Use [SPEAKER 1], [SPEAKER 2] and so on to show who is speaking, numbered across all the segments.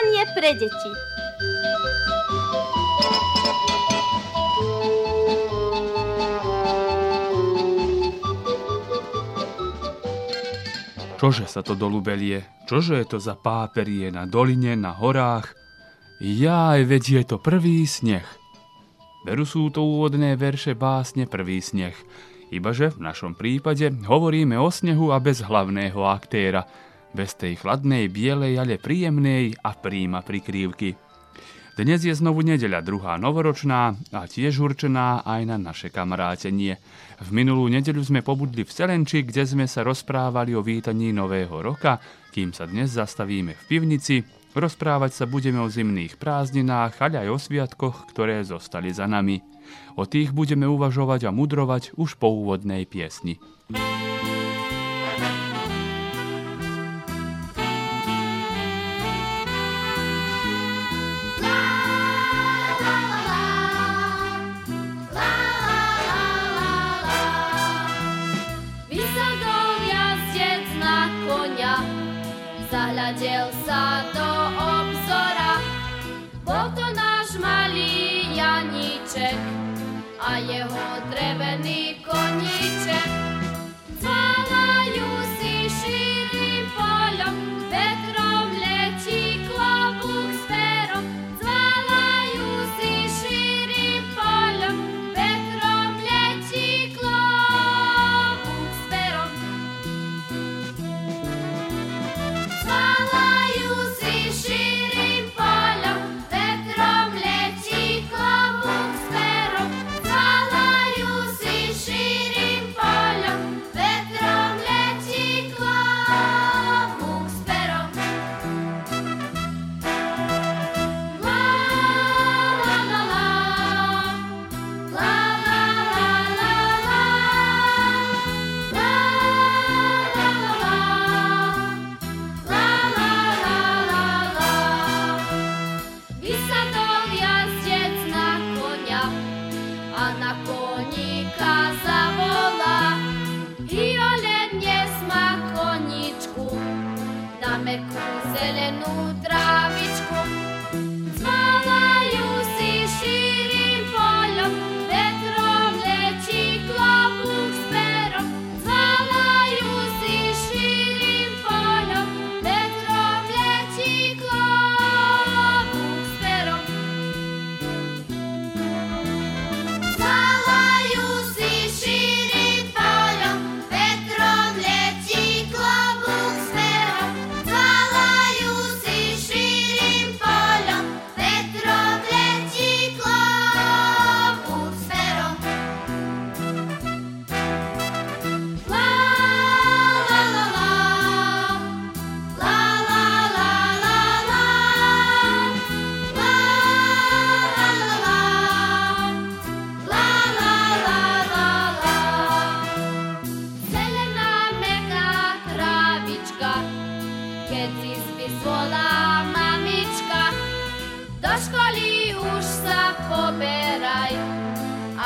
[SPEAKER 1] Vzdelanie pre deti.
[SPEAKER 2] Čože sa to dolu belie? Čože je to za páperie na doline, na horách? Jaj, veď je to prvý sneh. Veru sú to úvodné verše básne Prvý sneh. Ibaže v našom prípade hovoríme o snehu a bez hlavného aktéra, bez tej chladnej, bielej, ale príjemnej a príjma prikrývky. Dnes je znovu nedeľa, druhá novoročná a tiež určená aj na naše kamarátenie. V minulú nedeľu sme pobudli v Selenči, kde sme sa rozprávali o vítaní nového roka, kým sa dnes zastavíme v pivnici. Rozprávať sa budeme o zimných prázdninách, ale aj o sviatkoch, ktoré zostali za nami. O tých budeme uvažovať a mudrovať už po úvodnej piesni.
[SPEAKER 3] Zahľadel Japonie.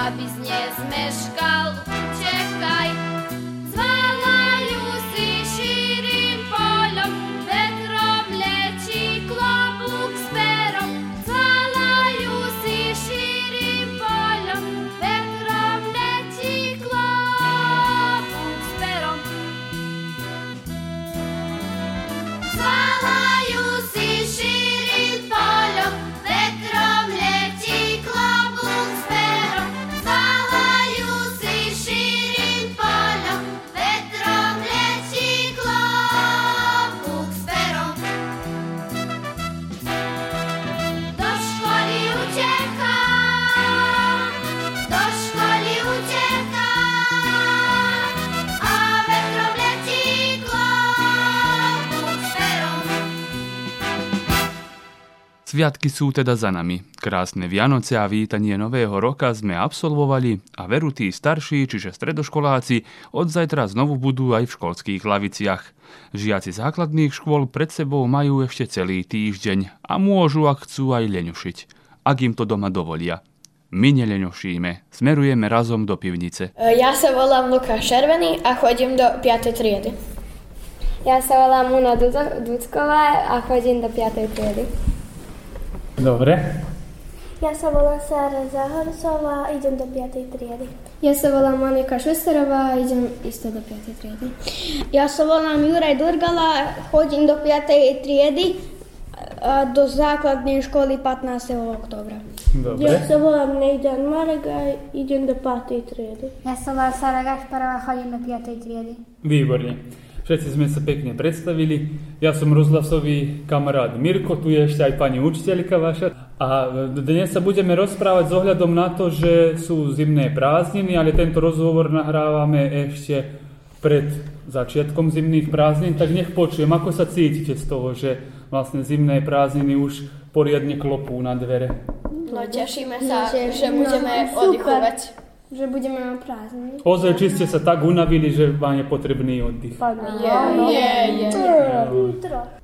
[SPEAKER 3] aby z nezmeškal, utekaj.
[SPEAKER 2] Sviatky sú teda za nami. Krásne Vianoce a vítanie Nového roka sme absolvovali a veru tí starší, čiže stredoškoláci, od zajtra znovu budú aj v školských laviciach. Žiaci základných škôl pred sebou majú ešte celý týždeň a môžu, ak chcú, aj leňušiť. Ak im to doma dovolia. My neleňošíme, smerujeme razom do pivnice.
[SPEAKER 4] Ja sa volám Lukáš Červený a chodím do 5. triedy.
[SPEAKER 5] Ja sa volám Una Ducková a chodím do 5. triedy.
[SPEAKER 6] Dobre.
[SPEAKER 4] Ja sa volám Sára Zahorsová a idem do 5. triedy.
[SPEAKER 5] Ja sa volám Monika Švesterová a idem isto do 5. triedy.
[SPEAKER 7] Ja sa volám Juraj Durgala, chodím do 5. triedy a do základnej školy 15. oktobra.
[SPEAKER 6] Dobre.
[SPEAKER 4] Ja sa volám Nejdan Marek a idem do 5. triedy.
[SPEAKER 8] Ja som volám Sara Gašparová, chodím do 5. triedy.
[SPEAKER 6] Výborne. Všetci sme sa pekne predstavili. Ja som rozhlasový kamarát Mirko, tu je ešte aj pani učiteľka vaša. A dnes sa budeme rozprávať s ohľadom na to, že sú zimné prázdniny, ale tento rozhovor nahrávame ešte pred začiatkom zimných prázdnin, tak nech počujem, ako sa cítite z toho, že vlastne zimné prázdniny už poriadne klopú na dvere.
[SPEAKER 9] No tešíme sa, že budeme oddychovať.
[SPEAKER 5] Že budeme mať prázdniny.
[SPEAKER 6] Ozaj, či ste sa tak unavili, že vám je potrebný oddych.
[SPEAKER 9] Je, je.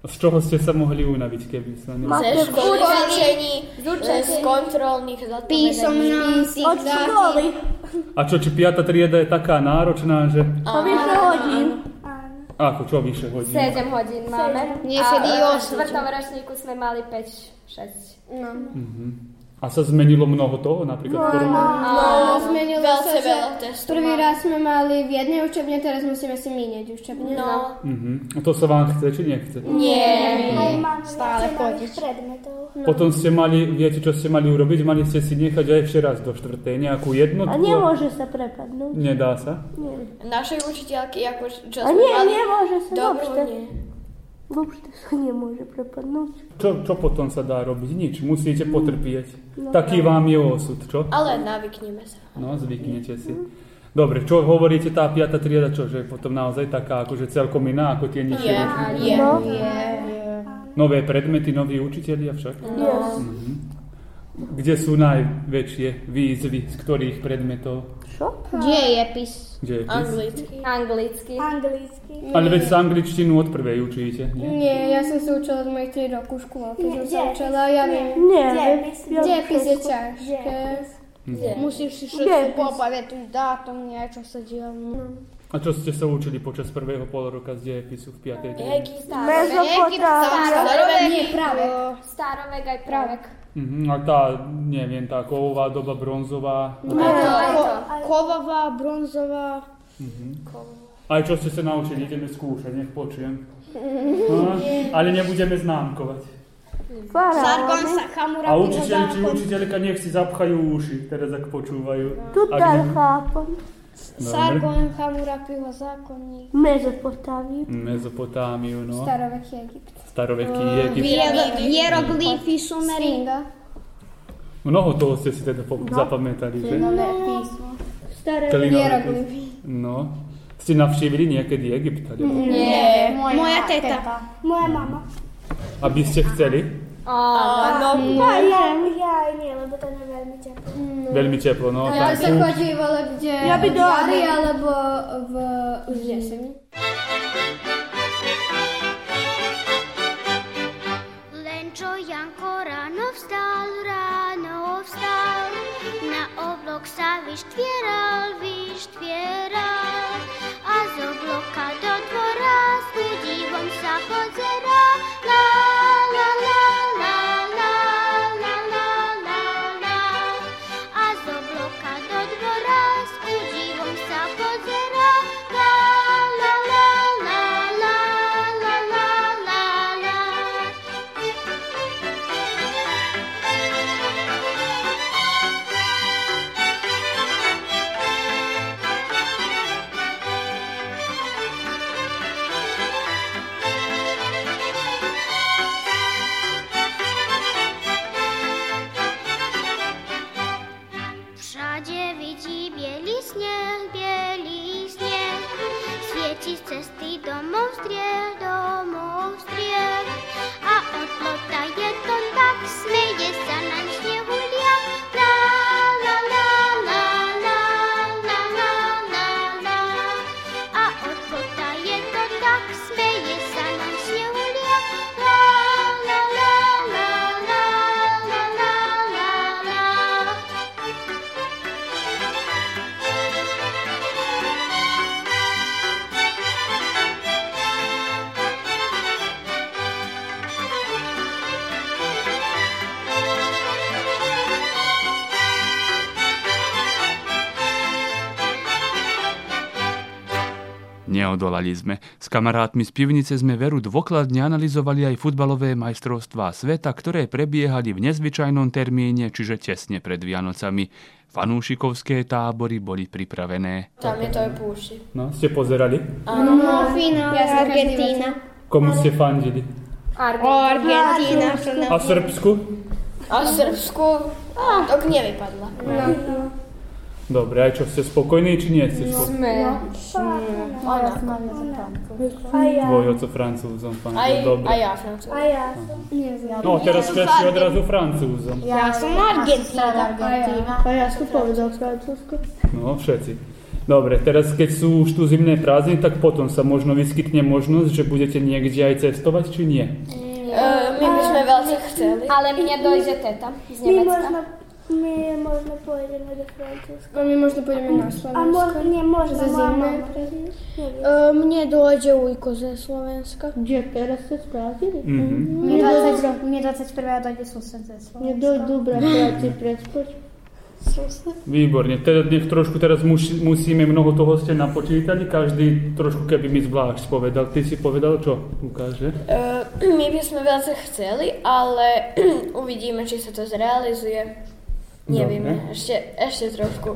[SPEAKER 6] Z čoho ste sa mohli unaviť, keby sa ne...
[SPEAKER 9] Ze školy cvičení, z kontrolných
[SPEAKER 7] Písomná,
[SPEAKER 4] Od školy.
[SPEAKER 6] A čo, či piata trieda je taká náročná, že...
[SPEAKER 4] Po vyše hodín.
[SPEAKER 6] Ako, čo vyše hodín?
[SPEAKER 5] 7 hodín máme.
[SPEAKER 7] Niekedy
[SPEAKER 5] a v
[SPEAKER 7] osem.
[SPEAKER 5] štvrtom ročníku sme mali 5-6. No.
[SPEAKER 6] A sa zmenilo mnoho toho, napríklad v porovnaní?
[SPEAKER 5] No, zmenilo
[SPEAKER 9] Veľce
[SPEAKER 5] sa,
[SPEAKER 9] veľa testov
[SPEAKER 5] prvý raz sme mali v jednej učebne, teraz musíme si míňať učebne.
[SPEAKER 9] No,
[SPEAKER 6] Mhm. A to sa vám chce, či nechce?
[SPEAKER 9] nie.
[SPEAKER 4] Aj máme
[SPEAKER 7] Stále
[SPEAKER 4] viacej
[SPEAKER 7] chodiť.
[SPEAKER 4] predmetov.
[SPEAKER 6] Potom ste mali, viete, čo ste mali urobiť? Mali ste si nechať aj ešte raz do štvrtej nejakú jednotku.
[SPEAKER 4] A nemôže sa prepadnúť.
[SPEAKER 6] Nedá sa.
[SPEAKER 9] Našej učiteľky, ako čo
[SPEAKER 4] A
[SPEAKER 9] sme
[SPEAKER 4] nie,
[SPEAKER 9] mali,
[SPEAKER 4] nemôže sa vôbec.
[SPEAKER 9] nie.
[SPEAKER 4] Vôbec sa nemôže prepadnúť.
[SPEAKER 6] Čo, čo potom sa dá robiť? Nič. Musíte potrpieť. Taký vám je osud, čo?
[SPEAKER 9] Ale navykneme sa.
[SPEAKER 6] No, zvyknete si. Dobre, čo hovoríte, tá piata trieda, čo, že je potom naozaj taká akože celkom iná ako tie nižšie
[SPEAKER 9] Je, je.
[SPEAKER 4] No,
[SPEAKER 6] Nové predmety, noví učitelia však?
[SPEAKER 4] yes.
[SPEAKER 6] Kde sú najväčšie výzvy, z ktorých predmetov?
[SPEAKER 4] Čo?
[SPEAKER 7] Dejepis.
[SPEAKER 6] Kde je pís?
[SPEAKER 9] Anglicky.
[SPEAKER 5] Anglicky.
[SPEAKER 4] Anglicky.
[SPEAKER 6] Ale veď sa angličtinu od prvej učíte, nie?
[SPEAKER 5] Nie, ja som sa učila od mojich 3 rokov škôlke, som sa učila, ja viem.
[SPEAKER 4] Nie,
[SPEAKER 8] Dejepis.
[SPEAKER 5] Dejepis je ťažké.
[SPEAKER 7] Musíš si všetko popamätať, dátum, niečo sa dialo.
[SPEAKER 6] A čo ste sa učili počas prvého pol roka z dejepisu v 5. triede?
[SPEAKER 9] Egypt. Starovek.
[SPEAKER 5] Nie, pravek. Starovek aj pravek.
[SPEAKER 6] Mhm, a tá, neviem, tá kovová doba, bronzová.
[SPEAKER 7] Kovová, bronzová.
[SPEAKER 6] Aj čo ste sa naučili, ideme skúšať, nech počujem. Aha, ale nebudeme známkovať.
[SPEAKER 7] Sargon,
[SPEAKER 4] Faraóny.
[SPEAKER 7] sa, Hamura,
[SPEAKER 6] A učiteľ či učiteľka nech si zapchajú uši, teraz ak počúvajú. Ak
[SPEAKER 4] Tutanchapon.
[SPEAKER 7] Sargon, Hamurapiho zákonník.
[SPEAKER 4] Mezopotámiu.
[SPEAKER 6] Mezopotámiu, no.
[SPEAKER 5] Starovek Egypt.
[SPEAKER 6] Staroveký Egypt.
[SPEAKER 7] Sumeri.
[SPEAKER 5] Stringa.
[SPEAKER 6] Mnoho toho ste si teda po- zapamätali, že?
[SPEAKER 5] Nové písmo.
[SPEAKER 4] Staré
[SPEAKER 6] Klinové
[SPEAKER 5] Hieroglify.
[SPEAKER 6] No. Ste navštívili niekedy Egypt? alebo?
[SPEAKER 9] Nie.
[SPEAKER 7] Moja teta.
[SPEAKER 4] Moja mama.
[SPEAKER 6] Aby ste chceli?
[SPEAKER 9] Áno.
[SPEAKER 4] Ja, ja, ja aj nie, lebo to je veľmi teplé.
[SPEAKER 6] Veľmi teplo, no.
[SPEAKER 5] Ja sa chodívalo kde
[SPEAKER 4] Ja by do-
[SPEAKER 5] jari alebo v, jeseni.
[SPEAKER 10] Len čo Janko ráno vstal, ráno vstal, na oblok sa vyštvieral, vyštvieral. A z obloka do dvora s údivom sa la, la, la,
[SPEAKER 6] Neodolali sme. S kamarátmi z pivnice sme veru dôkladne analyzovali aj futbalové majstrovstvá sveta, ktoré prebiehali v nezvyčajnom termíne, čiže tesne pred Vianocami. Fanúšikovské tábory boli pripravené.
[SPEAKER 9] Tam je to aj púši.
[SPEAKER 6] No, ste pozerali?
[SPEAKER 7] No, finále Argentína.
[SPEAKER 6] Komu ste fandili?
[SPEAKER 7] Argentína.
[SPEAKER 6] A Srbsku?
[SPEAKER 9] A Srbsku, tak nevypadla.
[SPEAKER 6] Dobre, aj čo, ste spokojní, či nie ste spokojní?
[SPEAKER 4] A ja.
[SPEAKER 6] Tvoj oco francúzom, pán.
[SPEAKER 9] Aj,
[SPEAKER 6] Dobre.
[SPEAKER 9] aj ja francúz.
[SPEAKER 4] A ja som.
[SPEAKER 6] No, teraz všetci odrazu francúzom.
[SPEAKER 7] Ja som Argentína.
[SPEAKER 8] A ja som povedal Francúzsko.
[SPEAKER 6] No, všetci. Dobre, teraz keď sú už tu zimné prázdniny, tak potom sa možno vyskytne možnosť, že budete niekde aj cestovať, či nie?
[SPEAKER 9] Uh, my by sme veľmi chceli.
[SPEAKER 1] Ale mne dojde teta z Nemecka.
[SPEAKER 4] My možno pôjdeme do Francúzska.
[SPEAKER 8] A my možno pôjdeme na
[SPEAKER 4] A
[SPEAKER 8] Slovensko.
[SPEAKER 4] možno, nie, možno
[SPEAKER 8] Za
[SPEAKER 4] mama.
[SPEAKER 8] zimné
[SPEAKER 4] Neviem.
[SPEAKER 7] E, Mne dojde ujko ze Slovenska.
[SPEAKER 8] Kde teraz ste?
[SPEAKER 6] Mhm.
[SPEAKER 8] Mne 20, mne 21. dojde sused ze Slovenska. Mne dojdu bratia prespoč.
[SPEAKER 6] Výborne, teda trošku teraz musíme, mnoho toho ste napočítali, každý trošku keby mi zvlášť povedal. Ty si povedal čo, Lukáš?
[SPEAKER 9] Uh, my by sme veľmi chceli, ale uvidíme, či sa to zrealizuje. Nevieme,
[SPEAKER 6] Dobre.
[SPEAKER 9] ešte, ešte trošku.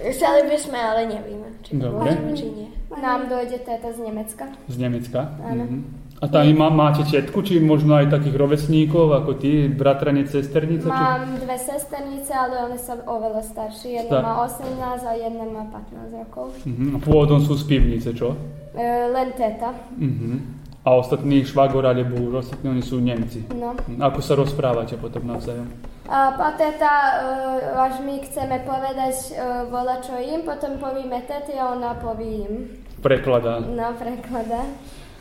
[SPEAKER 9] Chceli by sme, ale nevieme, či to
[SPEAKER 6] Dobre.
[SPEAKER 9] môžeme, či nie.
[SPEAKER 1] Nám dojde teta z Nemecka.
[SPEAKER 6] Z Nemecka? Mhm. A tam má, máte tetku, či možno aj takých rovesníkov, ako ty, bratranec, sesternica? Či...
[SPEAKER 1] Mám dve sesternice, ale one sú oveľa staršie.
[SPEAKER 6] Tak.
[SPEAKER 1] Jedna má 18 a jedna má 15 rokov.
[SPEAKER 6] Mhm. A pôvodom sú z pivnice, čo?
[SPEAKER 1] E, len teta.
[SPEAKER 6] Mhm. A ostatní švagor alebo ostatní oni sú Nemci.
[SPEAKER 1] No.
[SPEAKER 6] Ako sa rozprávate potom navzájom?
[SPEAKER 1] A pa teta, e, až my chceme povedať vola čo im, potom povieme tete a ona povie im.
[SPEAKER 6] Prekladá.
[SPEAKER 1] No, preklada.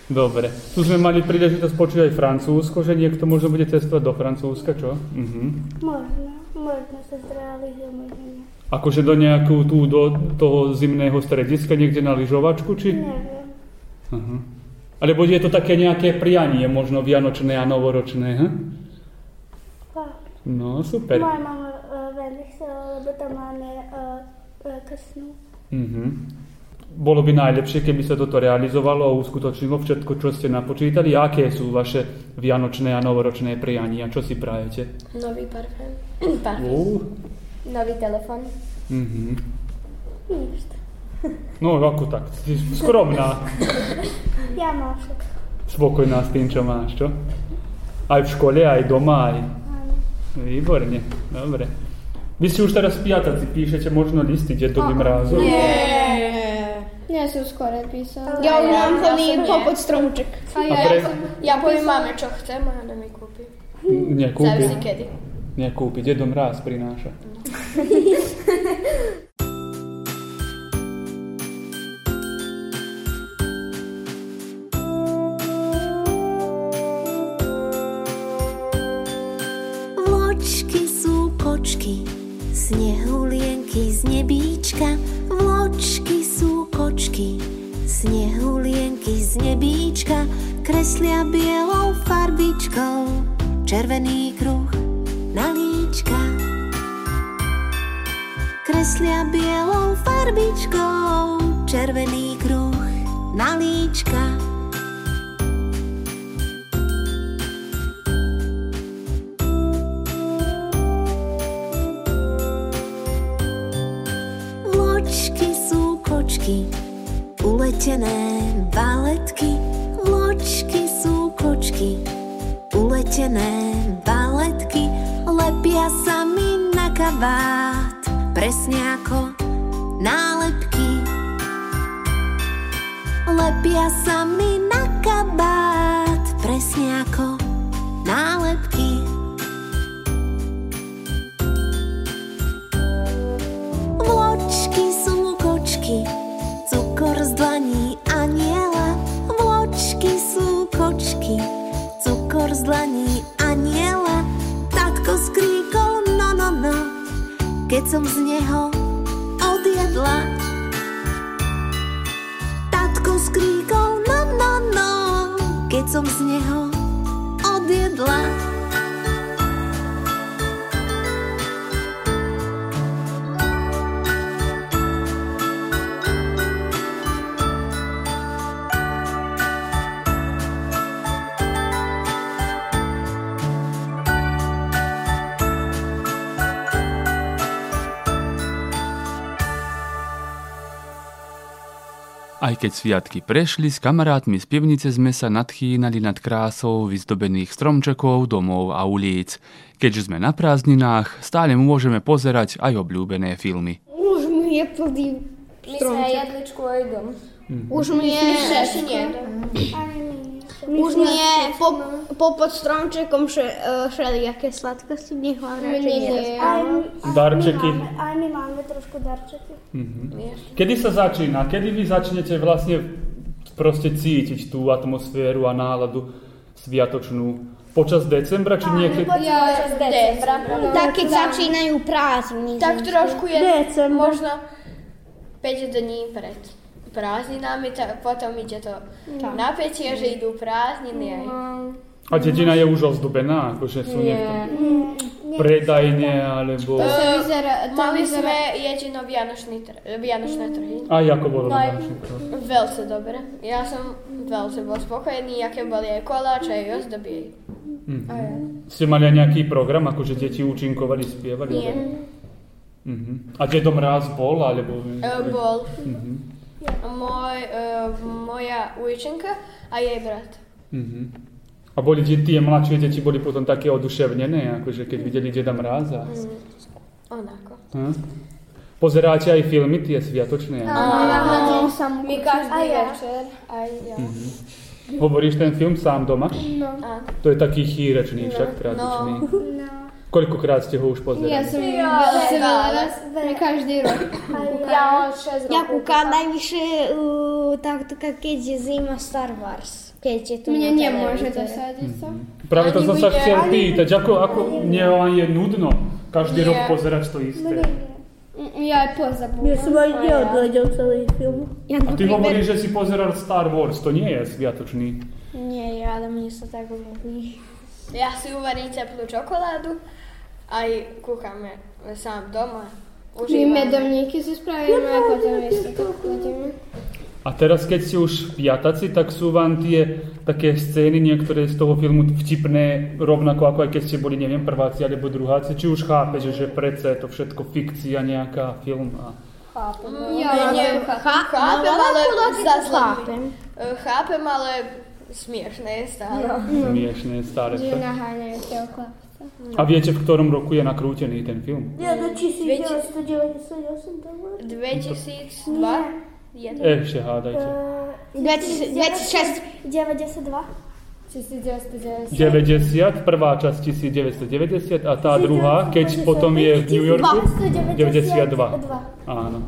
[SPEAKER 6] Dobre. Tu sme mali príležitosť počuť aj Francúzsko, že niekto možno bude cestovať do Francúzska, čo? Mhm.
[SPEAKER 4] Možno, možno sa zrealizuje, možno.
[SPEAKER 6] Akože do nejakú tu, do toho zimného strediska, niekde na lyžovačku, či?
[SPEAKER 4] Neviem.
[SPEAKER 6] Aha. Alebo je to také nejaké prianie, možno vianočné a novoročné, hm?
[SPEAKER 4] Fakt.
[SPEAKER 6] No, super.
[SPEAKER 4] Moja mama uh, veľmi chcela, lebo tam máme uh, uh, krstnú.
[SPEAKER 6] Mhm. Bolo by najlepšie, keby sa toto realizovalo a uskutočnilo všetko, čo ste napočítali. Aké sú vaše vianočné a novoročné priania? Čo si prajete?
[SPEAKER 9] Nový parfém. parfém.
[SPEAKER 6] Uh.
[SPEAKER 1] Nový telefon.
[SPEAKER 6] Mhm.
[SPEAKER 4] Nič.
[SPEAKER 6] No, ako tak? Si skromná.
[SPEAKER 4] Ja mám všetko.
[SPEAKER 6] Spokojná s tým, čo máš, čo? Aj v škole, aj doma, aj... Výborne, dobre. Vy si už teraz spiataci, píšete možno listy dedovi mrázu?
[SPEAKER 7] Ja som skôr písal.
[SPEAKER 9] Ja
[SPEAKER 7] už mám plný
[SPEAKER 9] nie.
[SPEAKER 7] popod stromček.
[SPEAKER 9] A ja,
[SPEAKER 6] pre-
[SPEAKER 9] ja, poviem máme, čo chcem a ona mi kúpi.
[SPEAKER 6] Nekúpi.
[SPEAKER 9] Závisí kedy.
[SPEAKER 6] Nekúpi, dedo mráz prináša.
[SPEAKER 11] Vločky snehulienky z nebíčka. Kreslia bielou farbičkou, červený kruh na líčka. Kreslia bielou farbičkou, červený kruh keď som z neho odjedla. Keď
[SPEAKER 2] sviatky prešli, s kamarátmi z pivnice sme sa nadchýnali nad krásou vyzdobených stromčekov, domov a ulic. Keďže sme na prázdninách, stále môžeme pozerať aj obľúbené filmy.
[SPEAKER 7] Už mi je plný
[SPEAKER 1] My sme
[SPEAKER 7] stromček.
[SPEAKER 1] jedličku aj dom.
[SPEAKER 7] Už mi je,
[SPEAKER 3] nie.
[SPEAKER 7] Už mi je po, po pod stromčekom še, uh, všelijaké sladkosti, nech vám radšej nie.
[SPEAKER 4] Aj,
[SPEAKER 6] Darčeky.
[SPEAKER 4] My máme, aj my máme trošku darčeky.
[SPEAKER 6] Kedy sa začína? Kedy vy začnete vlastne proste cítiť tú atmosféru a náladu sviatočnú? Počas decembra, či niekedy?
[SPEAKER 1] Ja z decembra.
[SPEAKER 7] Tak keď začínajú prázdniny.
[SPEAKER 3] Tak trošku je
[SPEAKER 4] December.
[SPEAKER 3] možno 5 dní pred prázdninami, tak potom ide to napätie, že idú prázdniny aj.
[SPEAKER 6] A dedina je už ozdobená? Akože sú niekto predajne, alebo...
[SPEAKER 3] To
[SPEAKER 1] vyzerá- to
[SPEAKER 3] Mali
[SPEAKER 1] vyzerá-
[SPEAKER 3] sme jedino vianočný tr- vianočné trhy.
[SPEAKER 6] Aj ako bolo
[SPEAKER 1] No
[SPEAKER 6] kroku?
[SPEAKER 3] Veľce dobre. Ja som veľce bol spokojný, aké boli aj koláče, aj ozdoby.
[SPEAKER 6] Ste mali aj nejaký program, akože deti účinkovali, spievali?
[SPEAKER 3] Nie.
[SPEAKER 6] Mhm. A Dedo Mráz bol, alebo...
[SPEAKER 3] E, bol môj, e, moja ujčenka a jej brat.
[SPEAKER 6] Mhm. A boli tie mladšie deti boli potom také oduševnené, akože keď videli Deda Mráza?
[SPEAKER 3] Onako.
[SPEAKER 6] Hm? Pozeráte aj filmy tie sviatočné?
[SPEAKER 1] My každý večer. Aj ja.
[SPEAKER 6] Hovoríš ten film sám doma?
[SPEAKER 3] Áno.
[SPEAKER 6] To je taký chýrečný však, tradičný. Koľkokrát ste ho už pozerali?
[SPEAKER 7] Ja som veľmi veľa raz, každý rok.
[SPEAKER 1] Ja od 6 rokov.
[SPEAKER 7] Ja kúkam najvyššie uh, takto, keď je zima Star Wars. Keď je tu
[SPEAKER 12] Mne nemôže dosadiť sa.
[SPEAKER 6] Práve to som sa chcel pýtať, ako, ako vám je nudno každý rok pozerať to isté?
[SPEAKER 12] Ja aj pozabúvam.
[SPEAKER 4] Ja som aj neodgledal celý film.
[SPEAKER 7] Ja
[SPEAKER 6] A ty hovoríš, že si pozeral Star Wars, to nie je sviatočný.
[SPEAKER 7] Nie, ale mne sa tak ľúbi.
[SPEAKER 3] Ja si uvarím teplú čokoládu, aj kúchame sám doma.
[SPEAKER 12] My
[SPEAKER 3] Užívame.
[SPEAKER 12] medovníky si spravíme a potom ešte to kladíme.
[SPEAKER 6] A teraz, keď ste už piataci, tak sú vám tie také scény, niektoré z toho filmu vtipné, rovnako ako aj keď ste boli, neviem, prváci alebo druháci, či už chápete, že predsa je to všetko fikcia, nejaká film a...
[SPEAKER 12] Ja
[SPEAKER 3] Nie, chápem, ale
[SPEAKER 7] chápem.
[SPEAKER 3] Chápem, ale smiešné je stále.
[SPEAKER 6] Smiešné, staré.
[SPEAKER 12] Že naháňajú tie chlapce.
[SPEAKER 6] A viete, v ktorom roku je nakrútený ten film?
[SPEAKER 4] Ja do 1998 to bolo.
[SPEAKER 3] 2002? Jeden.
[SPEAKER 6] Ešte hádajte.
[SPEAKER 7] 2006.
[SPEAKER 4] 92.
[SPEAKER 1] 1990.
[SPEAKER 6] 90, prvá časť 1990 a tá druhá, keď potom je v New Yorku, 92. Áno.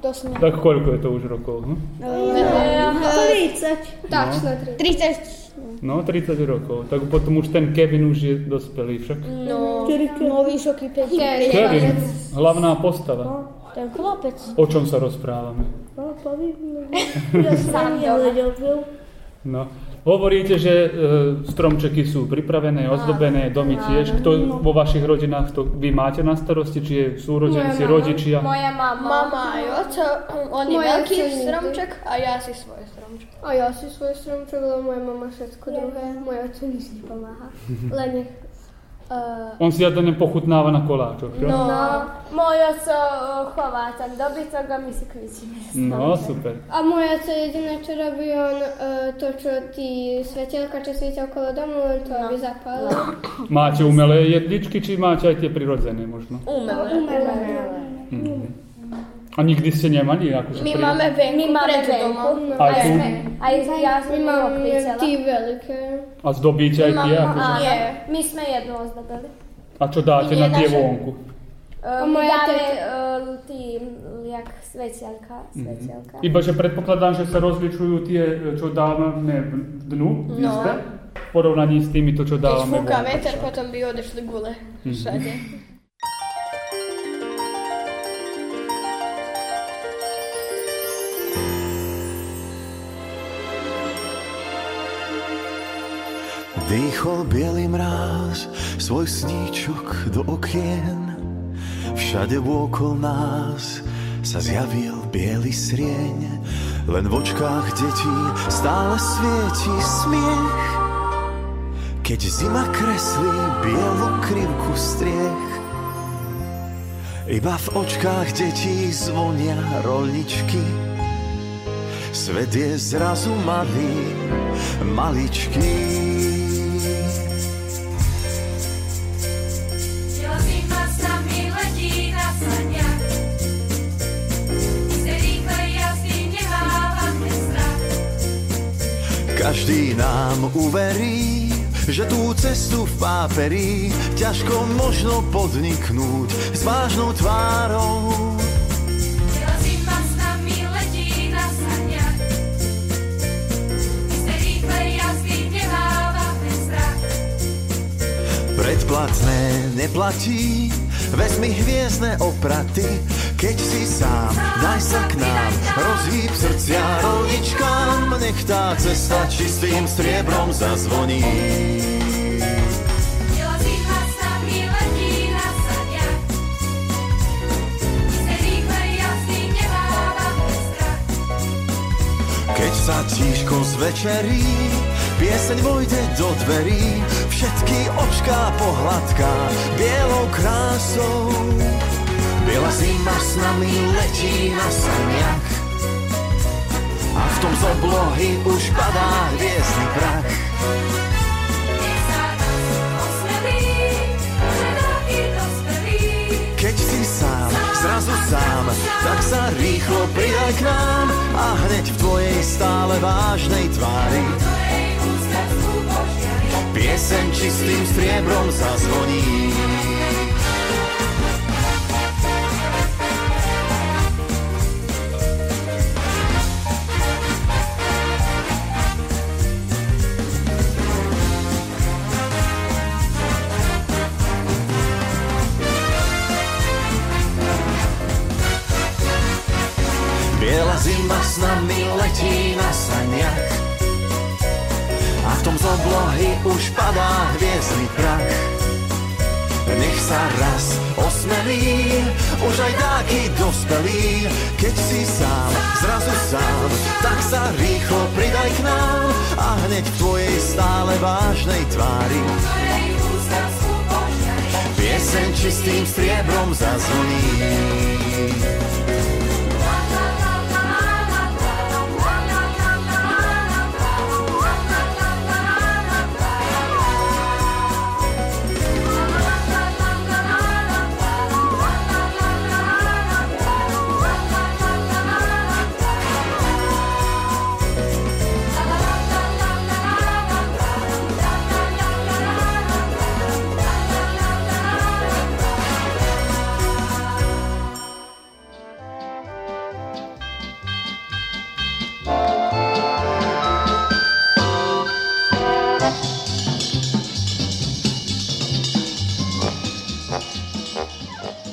[SPEAKER 7] To sme.
[SPEAKER 6] Tak koľko je to už rokov? Hm?
[SPEAKER 4] 30.
[SPEAKER 12] Tačno
[SPEAKER 7] 30.
[SPEAKER 6] No, 30 rokov. Tak potom už ten Kevin už je dospelý však.
[SPEAKER 3] No,
[SPEAKER 7] No, vysoký 5.
[SPEAKER 6] Kevin, hlavná postava.
[SPEAKER 7] Ten chlapec.
[SPEAKER 6] O čom sa rozprávame?
[SPEAKER 4] No, poviem. Ja som nevedel.
[SPEAKER 6] No. Hovoríte, že e, stromčeky sú pripravené, ozdobené, domy tiež. Kto vo vašich rodinách to vy máte na starosti? Či je súrodenci, rodičia?
[SPEAKER 1] Moja mama.
[SPEAKER 3] mama aj oco, on je
[SPEAKER 12] Moja
[SPEAKER 3] veľký stromček a ja si svoj stromček.
[SPEAKER 12] A ja si svoj stromček, lebo moja mama všetko druhé. Môj oco nič nepomáha. Len nech... Uh,
[SPEAKER 6] On si to nepochutnáva na koláčoch, jo?
[SPEAKER 1] No, môj oco uh, chová ten dobytok a my si kvičíme.
[SPEAKER 6] No, super.
[SPEAKER 12] a môj oco jediné, čo robí, on uh, to, čo tí svetelka, čo svietia okolo domu, len to, aby zapálil.
[SPEAKER 6] Máte umelé jedličky, či máte aj tie prirodzené možno?
[SPEAKER 3] Umelé.
[SPEAKER 6] A nikdy ste nemali? Akože
[SPEAKER 3] My
[SPEAKER 6] pri-
[SPEAKER 3] máme venku
[SPEAKER 1] My máme
[SPEAKER 3] pred
[SPEAKER 1] venku.
[SPEAKER 3] domom.
[SPEAKER 6] Aj tu?
[SPEAKER 1] Aj ja som
[SPEAKER 12] My máme
[SPEAKER 1] okvicela.
[SPEAKER 12] tí veľké.
[SPEAKER 6] A zdobíte aj tie? Akože?
[SPEAKER 1] Áno,
[SPEAKER 3] Nie.
[SPEAKER 1] my sme jednu ozdobili.
[SPEAKER 6] A čo dáte na tie
[SPEAKER 3] naše-
[SPEAKER 6] vonku?
[SPEAKER 1] Uh, my dáme uh, tým, jak svetielka, svetielka.
[SPEAKER 6] Iba, že predpokladám, že sa rozličujú tie, čo dávame v dnu, v izbe, v porovnaní s tými, to, čo
[SPEAKER 3] Keď
[SPEAKER 6] dávame
[SPEAKER 3] fúka
[SPEAKER 6] vonku.
[SPEAKER 3] veter, potom by odešli gule všade.
[SPEAKER 13] Dýchol bielý mráz svoj sníčok do okien. Všade vôkol nás sa zjavil biely srieň. Len v očkách detí stále svieti smiech. Keď zima kreslí bielu krivku striech. Iba v očkách detí zvonia rolničky. Svet je zrazu malý, maličký. Každý nám uverí, že tú cestu v páperi ťažko možno podniknúť s vážnou tvárou. Predplatné neplatí, vezmi hviezdne opraty, keď si sám, daj sa k nám, rozhýb srdcia rolničkám, nech tá cesta čistým striebrom zazvoní. Keď sa tížko zvečerí, pieseň vojde do dverí, všetky očká pohľadká bielou krásou. Biela zima s nami letí na saniach a v tom z oblohy už padá hviezdny prach. Keď si sám, zrazu sám, tak sa rýchlo pridaj k nám a hneď v tvojej stále vážnej tvári pieseň čistým striebrom zazvoní. Biela zima s nami letí na saniach a v tom z oblohy už padá hviezdny prach. Nech sa raz osmelí, už aj taký dospelý, keď si sám, zrazu sám, tak sa rýchlo pridaj k nám a hneď v tvojej stále vážnej tvári pieseň čistým striebrom zazvoní.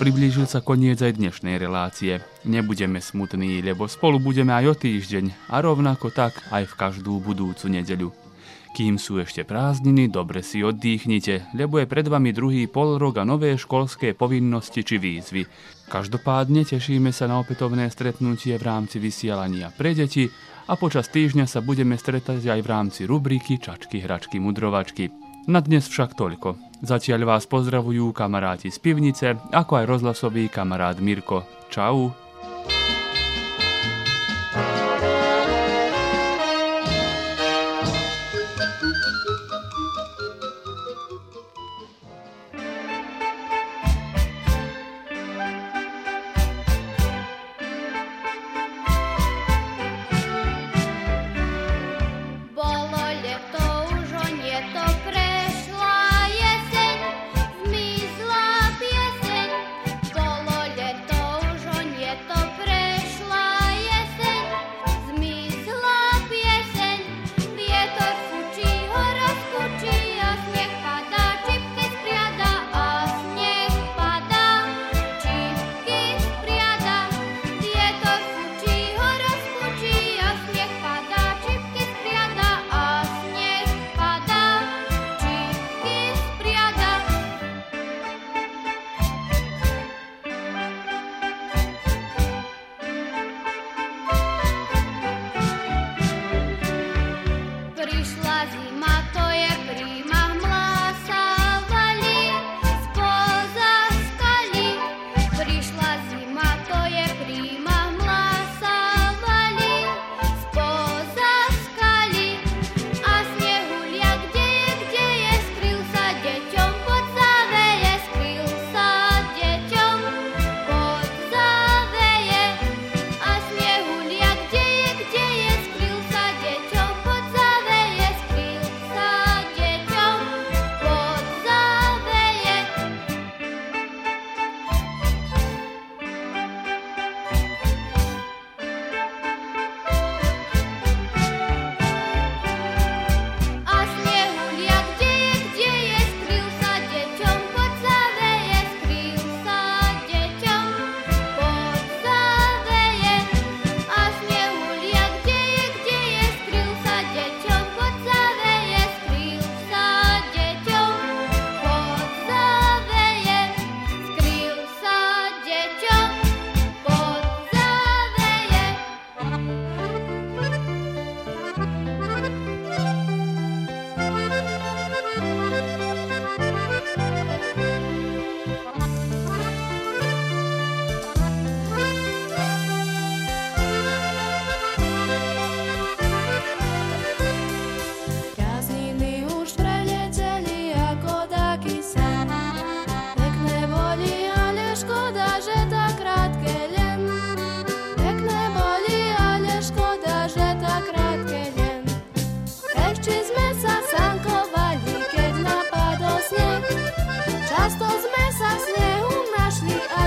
[SPEAKER 2] Priblížil sa koniec aj dnešnej relácie. Nebudeme smutní, lebo spolu budeme aj o týždeň a rovnako tak aj v každú budúcu nedeľu. Kým sú ešte prázdniny, dobre si oddychnite, lebo je pred vami druhý pol rok a nové školské povinnosti či výzvy. Každopádne tešíme sa na opätovné stretnutie v rámci vysielania pre deti a počas týždňa sa budeme stretať aj v rámci rubriky Čačky, hračky, mudrovačky. Na dnes však toľko. Zatiaľ vás pozdravujú kamaráti z pivnice, ako aj rozhlasový kamarát Mirko. Čau.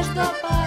[SPEAKER 2] каждого